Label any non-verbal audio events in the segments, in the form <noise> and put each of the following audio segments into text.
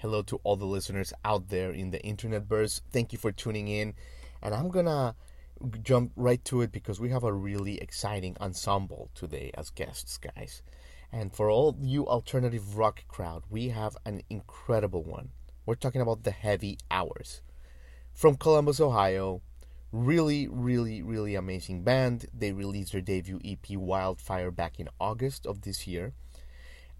Hello to all the listeners out there in the internet burst. Thank you for tuning in. And I'm gonna jump right to it because we have a really exciting ensemble today as guests, guys. And for all you alternative rock crowd, we have an incredible one. We're talking about the Heavy Hours. From Columbus, Ohio, really, really, really amazing band. They released their debut EP Wildfire back in August of this year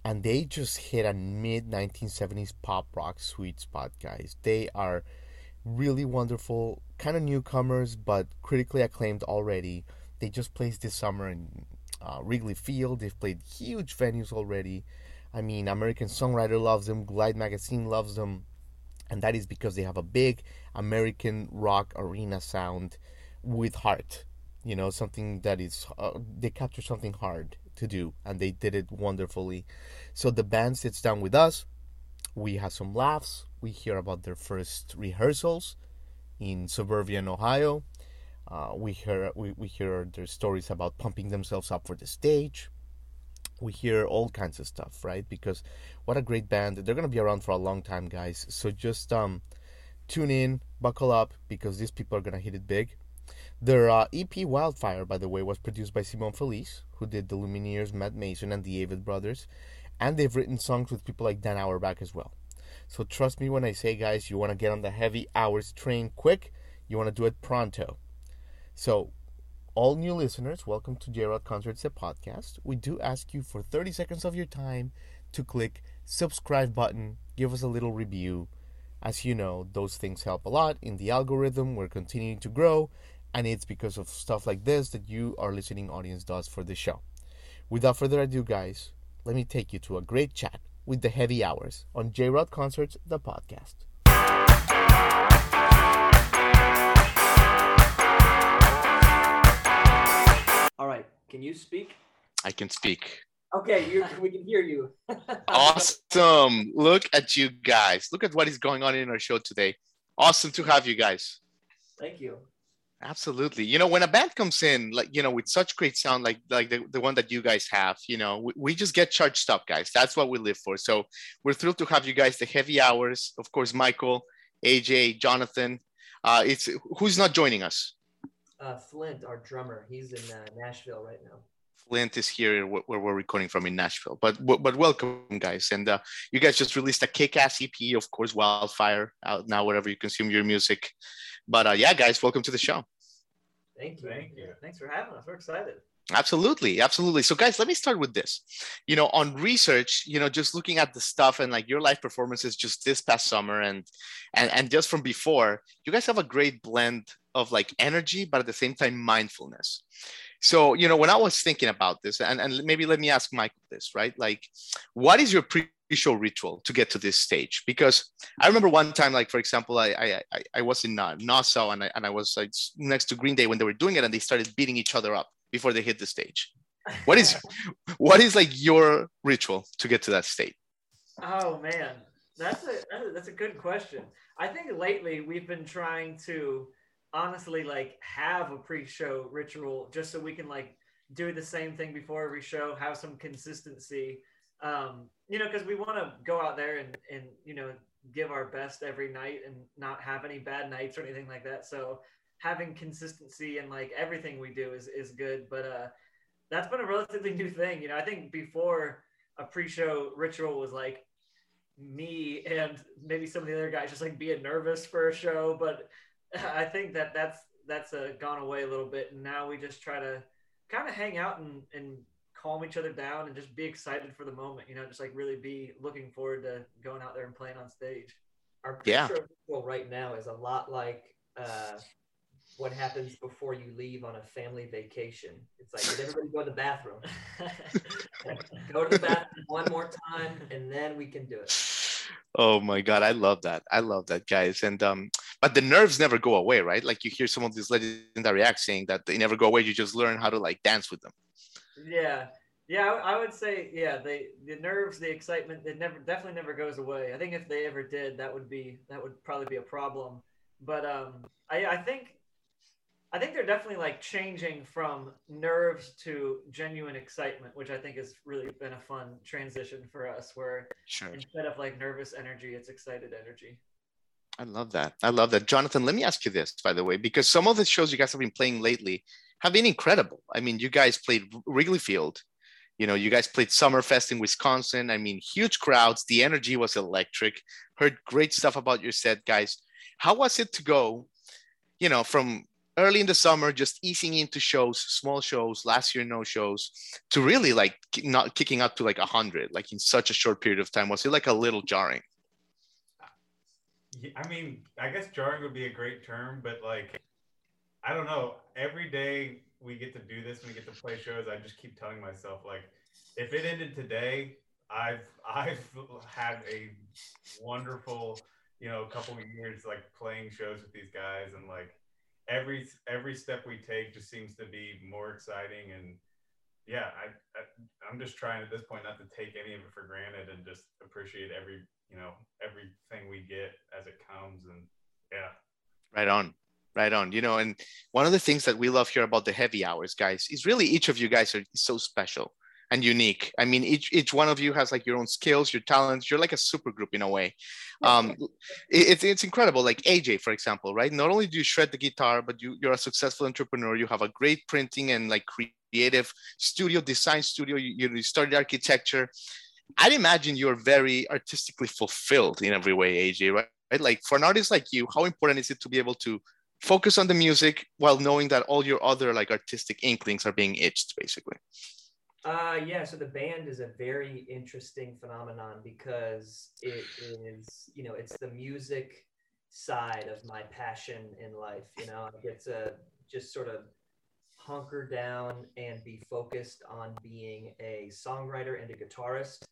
and they just hit a mid 1970s pop rock sweet spot, guys. They are really wonderful, kind of newcomers, but critically acclaimed already. They just played this summer in uh, Wrigley Field. They've played huge venues already. I mean, American Songwriter loves them, Glide Magazine loves them, and that is because they have a big American rock arena sound with heart. You know, something that is, uh, they capture something hard to do, and they did it wonderfully. So the band sits down with us. We have some laughs. We hear about their first rehearsals in suburban Ohio. Uh, we hear we, we hear their stories about pumping themselves up for the stage. We hear all kinds of stuff, right? Because what a great band! They're gonna be around for a long time, guys. So just um, tune in, buckle up, because these people are gonna hit it big. Their uh, EP Wildfire, by the way, was produced by Simone Felice, who did the Lumineers, Matt Mason, and the Avett Brothers, and they've written songs with people like Dan Auerbach as well. So trust me when I say, guys, you want to get on the heavy hours train quick, you want to do it pronto. So, all new listeners, welcome to J Rod Concerts, the podcast. We do ask you for 30 seconds of your time to click subscribe button, give us a little review. As you know, those things help a lot in the algorithm. We're continuing to grow, and it's because of stuff like this that you, our listening audience, does for the show. Without further ado, guys, let me take you to a great chat with the Heavy Hours on J Rod Concerts, the podcast. All right, can you speak? I can speak. Okay, you, we can hear you. <laughs> Awesome. Look at you guys. Look at what is going on in our show today. Awesome to have you guys. Thank you. Absolutely. You know, when a band comes in, like, you know, with such great sound, like like the, the one that you guys have, you know, we, we just get charged up, guys. That's what we live for. So we're thrilled to have you guys, the heavy hours. Of course, Michael, AJ, Jonathan. Uh, it's who's not joining us? Uh, Flint, our drummer, he's in uh, Nashville right now. Flint is here where we're recording from in Nashville. But but welcome, guys. And uh, you guys just released a kick-ass EP, of course, Wildfire, out now wherever you consume your music. But uh, yeah, guys, welcome to the show. Thank you. Thank you. Thanks for having us. We're excited. Absolutely, absolutely. So, guys, let me start with this. You know, on research, you know, just looking at the stuff and like your live performances just this past summer and and and just from before, you guys have a great blend of like energy, but at the same time mindfulness. So, you know, when I was thinking about this, and, and maybe let me ask Michael this, right? Like, what is your pre show ritual to get to this stage? Because I remember one time, like, for example, I I, I was in uh, Nassau and I, and I was like, next to Green Day when they were doing it and they started beating each other up before they hit the stage. What is <laughs> what is like your ritual to get to that state? Oh man, that's a that's a good question. I think lately we've been trying to honestly like have a pre-show ritual just so we can like do the same thing before every show have some consistency. Um you know because we want to go out there and and you know give our best every night and not have any bad nights or anything like that. So having consistency and like everything we do is is good but uh that's been a relatively new thing you know. I think before a pre-show ritual was like me and maybe some of the other guys just like being nervous for a show but <laughs> I think that that's that's uh, gone away a little bit, and now we just try to kind of hang out and and calm each other down and just be excited for the moment. You know, just like really be looking forward to going out there and playing on stage. Our pre-show ritual right now is a lot like uh, what happens before you leave on a family vacation. It's like, did everybody go to the bathroom? <laughs> <laughs> go to the bathroom one more time, and then we can do it. Oh my god, I love that. I love that, guys. And um, but the nerves never go away, right? Like you hear some of these legendary acts saying that they never go away. You just learn how to like dance with them. Yeah, yeah, I, would say yeah. They the nerves, the excitement, it never definitely never goes away. I think if they ever did, that would be that would probably be a problem. But um, I I think I think they're definitely like changing from nerves to genuine excitement, which I think has really been a fun transition for us. Where Sure. instead of like nervous energy, it's excited energy. I love that. I love that. Jonathan, let me ask you this, by the way, because some of the shows you guys have been playing lately have been incredible. I mean, you guys played Wrigley Field. You know, you guys played Summerfest in Wisconsin. I mean, huge crowds. The energy was electric. Heard great stuff about your set, guys. How was it to go, you know, from early in the summer, just easing into shows, small shows, last year, no shows, to really like not kicking up to like 100, like in such a short period of time? Was it like a little jarring? I mean, I guess jarring would be a great term, but like, I don't know. Every day we get to do this and we get to play shows, I just keep telling myself like, if it ended today, I've I've had a wonderful, you know, couple of years like playing shows with these guys, and like every every step we take just seems to be more exciting and. Yeah, I, I I'm just trying at this point not to take any of it for granted and just appreciate every you know everything we get as it comes and yeah Right on. Right on. You know, and one of the things that we love here about the heavy hours, guys, is really each of you guys are so special and unique. I mean, each each one of you has like your own skills, your talents. You're like a super group in a way. Um, it- it's it's incredible. Like AJ, for example, right? Not only do you shred the guitar, but you you're a successful entrepreneur. You have a great printing and like creative studio, design studio. You, you studied architecture. I'd imagine you're very artistically fulfilled in every way, AJ, right? right? Like for an artist like you, how important is it to be able to focus on the music while knowing that all your other like artistic inklings are being itched, basically? Uh, yeah. So the band is a very interesting phenomenon because it is, you know, it's the music side of my passion in life. You know, I get to just sort of hunker down and be focused on being a songwriter and a guitarist.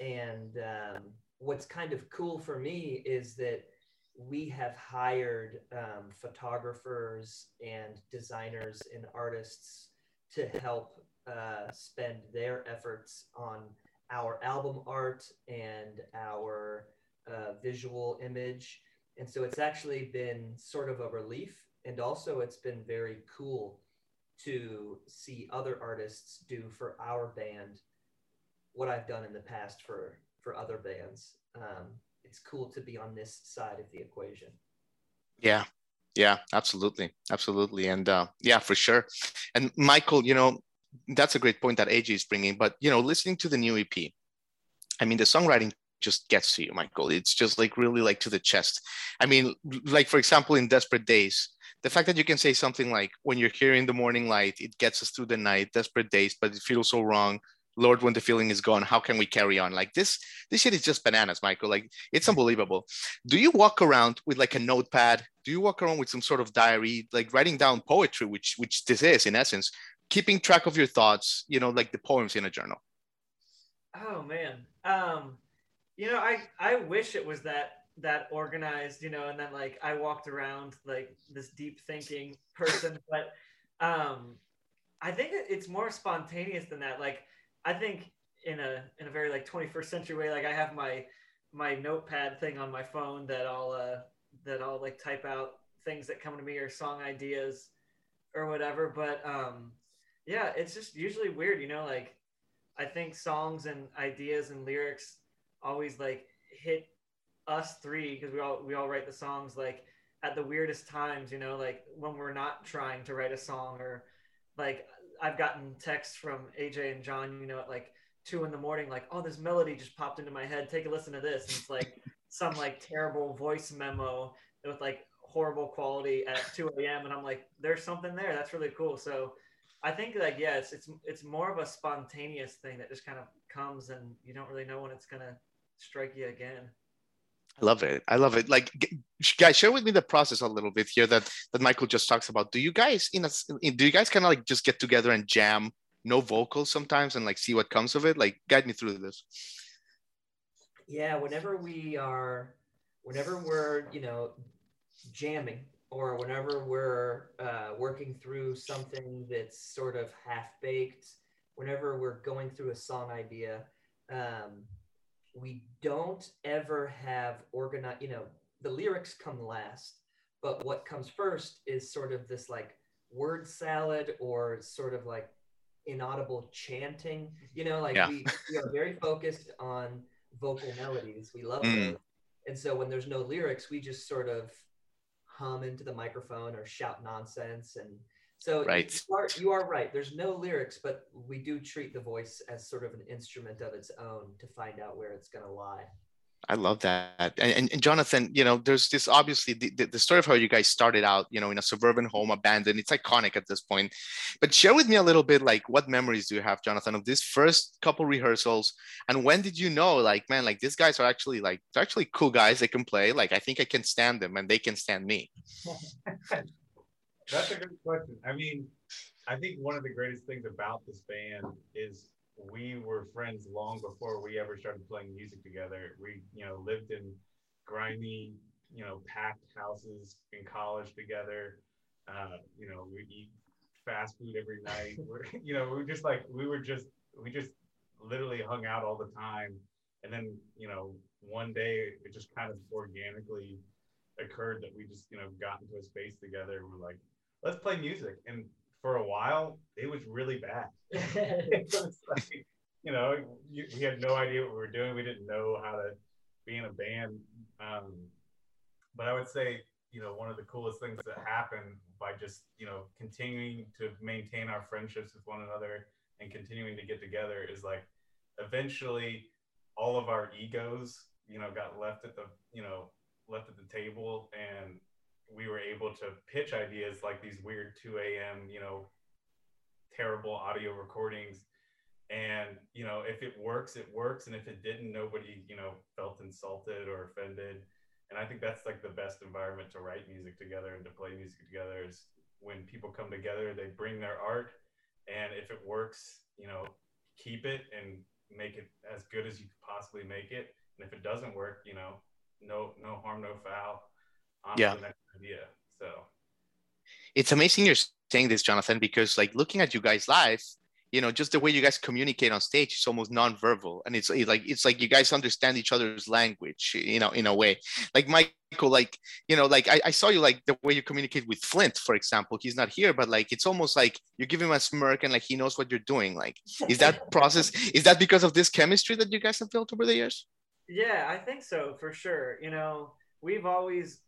And um, what's kind of cool for me is that we have hired um, photographers and designers and artists to help uh, spend their efforts on our album art and our uh, visual image. And so it's actually been sort of a relief. And also, it's been very cool to see other artists do for our band what I've done in the past for, for other bands. Um, it's cool to be on this side of the equation. Yeah. Yeah, absolutely. Absolutely. And uh, yeah, for sure. And Michael, you know, that's a great point that AJ is bringing. But, you know, listening to the new EP, I mean, the songwriting just gets to you, Michael. It's just like really like to the chest. I mean, like, for example, in Desperate Days, the fact that you can say something like, when you're here in the morning light, it gets us through the night, desperate days, but it feels so wrong. Lord, when the feeling is gone, how can we carry on? Like this, this shit is just bananas, Michael. Like it's unbelievable. Do you walk around with like a notepad? Do you walk around with some sort of diary, like writing down poetry, which which this is in essence, keeping track of your thoughts, you know, like the poems in a journal? Oh man. Um, you know, I I wish it was that that organized, you know, and then like I walked around like this deep thinking person, <laughs> but um I think it's more spontaneous than that. Like I think in a in a very like 21st century way, like I have my my notepad thing on my phone that I'll uh that I'll like type out things that come to me or song ideas or whatever. But um yeah, it's just usually weird, you know, like I think songs and ideas and lyrics always like hit us three because we all we all write the songs like at the weirdest times, you know, like when we're not trying to write a song or like I've gotten texts from AJ and John, you know, at like two in the morning, like, oh, this melody just popped into my head. Take a listen to this. And it's like some like terrible voice memo with like horrible quality at 2 a.m. And I'm like, there's something there. That's really cool. So I think like yeah, it's it's it's more of a spontaneous thing that just kind of comes and you don't really know when it's gonna strike you again. I love it. I love it. Like, guys, share with me the process a little bit here that that Michael just talks about. Do you guys in a s- in- do you guys kind of like just get together and jam, no vocals sometimes, and like see what comes of it? Like, guide me through this. Yeah, whenever we are, whenever we're, you know, jamming or whenever we're uh, working through something that's sort of half baked, whenever we're going through a song idea, um, we don't ever have organized, you know, the lyrics come last, but what comes first is sort of this like word salad or sort of like inaudible chanting. You know, like Yeah. we, we are very focused on vocal melodies. We love Mm. those. And so when there's no lyrics, we just sort of hum into the microphone or shout nonsense. And so Right. you, are, you are right. There's no lyrics, but we do treat the voice as sort of an instrument of its own to find out where it's going to lie. I love that. And, and, Jonathan, you know, there's this obviously the, the, the story of how you guys started out, you know, in a suburban home, abandoned. It's iconic at this point. But share with me a little bit, like, what memories do you have, Jonathan, of this first couple rehearsals? And when did you know, like, man, like these guys are actually like they're actually cool guys. They can play. Like, I think I can stand them, and they can stand me. <laughs> That's a good question. I mean, I think one of the greatest things about this band is we were friends long before we ever started playing music together. We, you know, lived in grimy, you know, packed houses in college together. Uh, you know, we eat fast food every night. <laughs> We're, you know, we were just like we were just we just literally hung out all the time. And then, you know, one day it just kind of organically occurred that we just, you know, got into a space together and we're like, let's play music. And for a while, it was really bad. <laughs> <laughs> it was like, you know, you, we had no idea what we were doing. We didn't know how to be in a band. Um, but I would say, you know, one of the coolest things that happened by just, you know, continuing to maintain our friendships with one another and continuing to get together is like eventually all of our egos, you know, got left at the, you know, left at the table and we were able to pitch ideas like these weird 2 a.m., you know, terrible audio recordings. And, you know, if it works, it works. And if it didn't, nobody, you know, felt insulted or offended. And I think that's like the best environment to write music together and to play music together is when people come together, they bring their art. And if it works, you know, keep it and make it as good as you could possibly make it. And if it doesn't work, you know, no, no harm, no foul. On to Yeah. the next idea. So it's amazing you're saying this, Jonathan, because like looking at you guys live, you know, just the way you guys communicate on stage is almost non-verbal, and it's, it's like it's like you guys understand each other's language, you know, in a way. Like Michael, like you know, like I, I saw you like the way you communicate with Flint, for example. He's not here, but like it's almost like you give him a smirk and like he knows what you're doing. Like, is that <laughs> process? Is that because of this chemistry that you guys have built over the years? Yeah, I think so for sure. You know, we've always,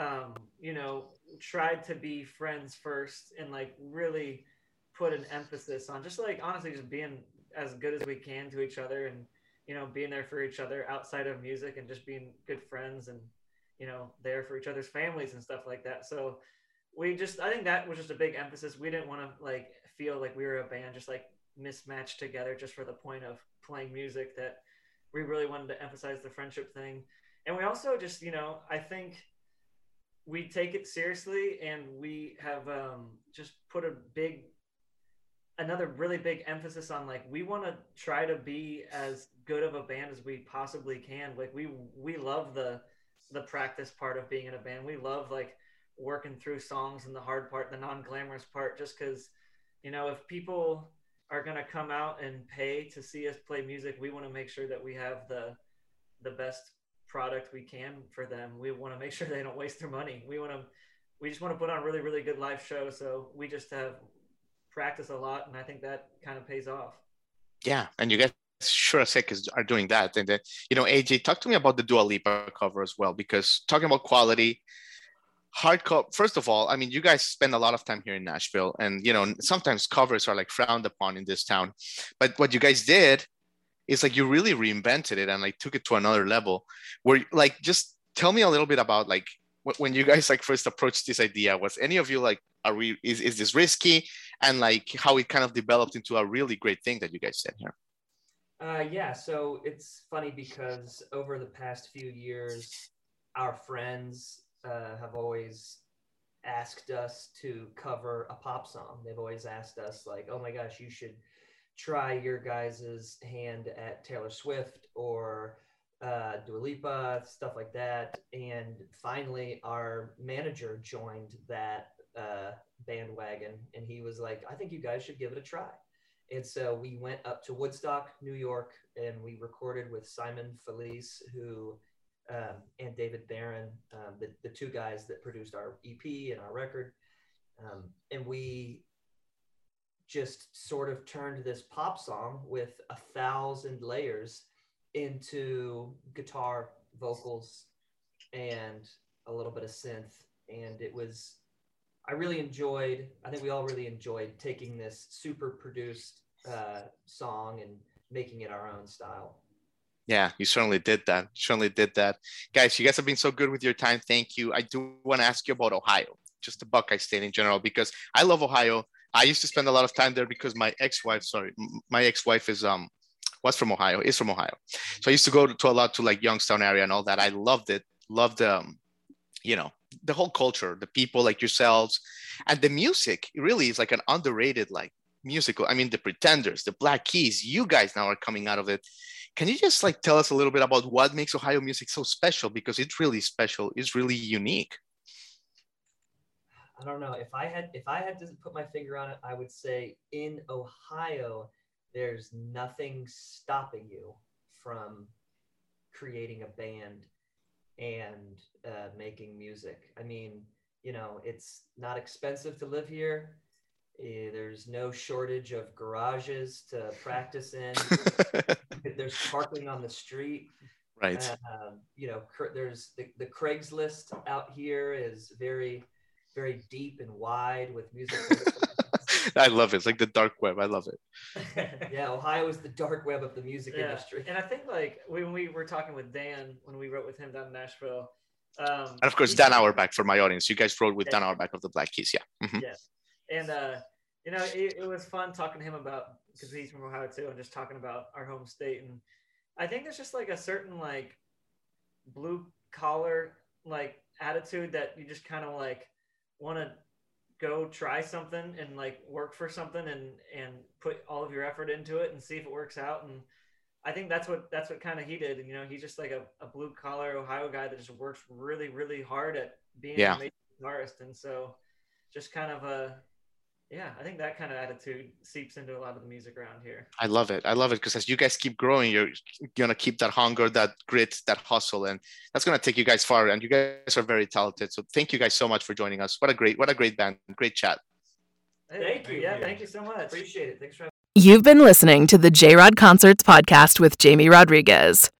um, you know, tried to be friends first and like really put an emphasis on just like honestly just being as good as we can to each other and you know being there for each other outside of music and just being good friends and you know there for each other's families and stuff like that. So we just I think that was just a big emphasis. We didn't want to like feel like we were a band just like mismatched together just for the point of playing music that we really wanted to emphasize the friendship thing and we also just you know i think we take it seriously and we have um, just put a big another really big emphasis on like we want to try to be as good of a band as we possibly can. Like we we love the the practice part of being in a band. We love like working through songs and the hard part the non-glamorous part just because you know if people are going to come out and pay to see us play music we want to make sure that we have the the best product we can for them we want to make sure they don't waste their money we want to we just want to put on a really really good live show so we just have practice a lot and i think that kind of pays off Yeah, and you guys sure as heck is, are doing that. And then, you know, AJ, talk to me about the Dua Lipa cover as well, because talking about quality, hardcore. First of all, I mean, you guys spend a lot of time here in Nashville, and you know, sometimes covers are like frowned upon in this town. But what you guys did is like you really reinvented it and like took it to another level. Where like, just tell me a little bit about like when you guys like first approached this idea. Was any of you like, are we is is this risky? And like how it kind of developed into a really great thing that you guys did here. Uh, yeah, so it's funny because over the past few years, our friends uh, have always asked us to cover a pop song. They've always asked us, like, oh my gosh, you should try your guys' hand at Taylor Swift or uh, Dua Lipa, stuff like that. And finally, our manager joined that uh, bandwagon, and he was like, "I think you guys should give it a try." And so we went up to Woodstock, New York, and we recorded with Simone Felice, who um, and David Baron, um, the, the two guys that produced our EP and our record. Um, and we just sort of turned this pop song with a thousand layers into guitar, vocals, and a little bit of synth. And it was, I really enjoyed, I think we all really enjoyed taking this super produced uh, song and making it our own style. Yeah, you certainly did that. certainly did that. Guys, you guys have been so good with your time. Thank you. I do want to ask you about Ohio, just the Buckeye State in general, because I love Ohio. I used to spend a lot of time there because my ex-wife, sorry, my ex-wife is um was from Ohio, is from Ohio. So I used to go to, to a lot to like Youngstown area and all that. I loved it. Loved um, you know, the whole culture, the people like yourselves, and the music really is like an underrated like musical. I mean, the Pretenders, the Black Keys, you guys now are coming out of it. Can you just like tell us a little bit about what makes Ohio music so special? Because it's really special. It's really unique. I don't know if I had if I had to put my finger on it, I would say in Ohio, there's nothing stopping you from creating a band and uh, making music. I mean, you know, it's not expensive to live here. Uh, there's no shortage of garages to practice in. <laughs> there's parking on the street. Right. Uh, you know, there's the, the Craigslist out here is very very deep and wide with music. <laughs> I love it. It's like the dark web. I love it. <laughs> yeah, Ohio is the dark web of the music yeah. industry. And I think like when we were talking with Dan when we wrote with him down in Nashville. Um, and of course, Dan Auerbach for my audience. You guys wrote with yeah. Dan Auerbach of the Black Keys, yeah. Mm-hmm. Yes, and uh, you know it, it was fun talking to him about because he's from Ohio too, and just talking about our home state. And I think there's just like a certain like blue collar like attitude that you just kind of like want to go try something and like work for something and and put all of your effort into it and see if it works out. And I think that's what that's what kind of he did. And you know he's just like a, a blue collar Ohio guy that just works really really hard at being yeah. amazing guitarist and so just kind of a yeah, I think that kind of attitude seeps into a lot of the music around here. I love it. I love it because as you guys keep growing, you're gonna keep that hunger, that grit, that hustle, and that's gonna take you guys far. And you guys are very talented. So thank you guys so much for joining us. What a great, what a great band, great chat. Hey, thank you. Yeah, thank you so much. Appreciate it. Thanks for. Having- me. You've been listening to the J Rod Concerts podcast with Jamie Rodriguez.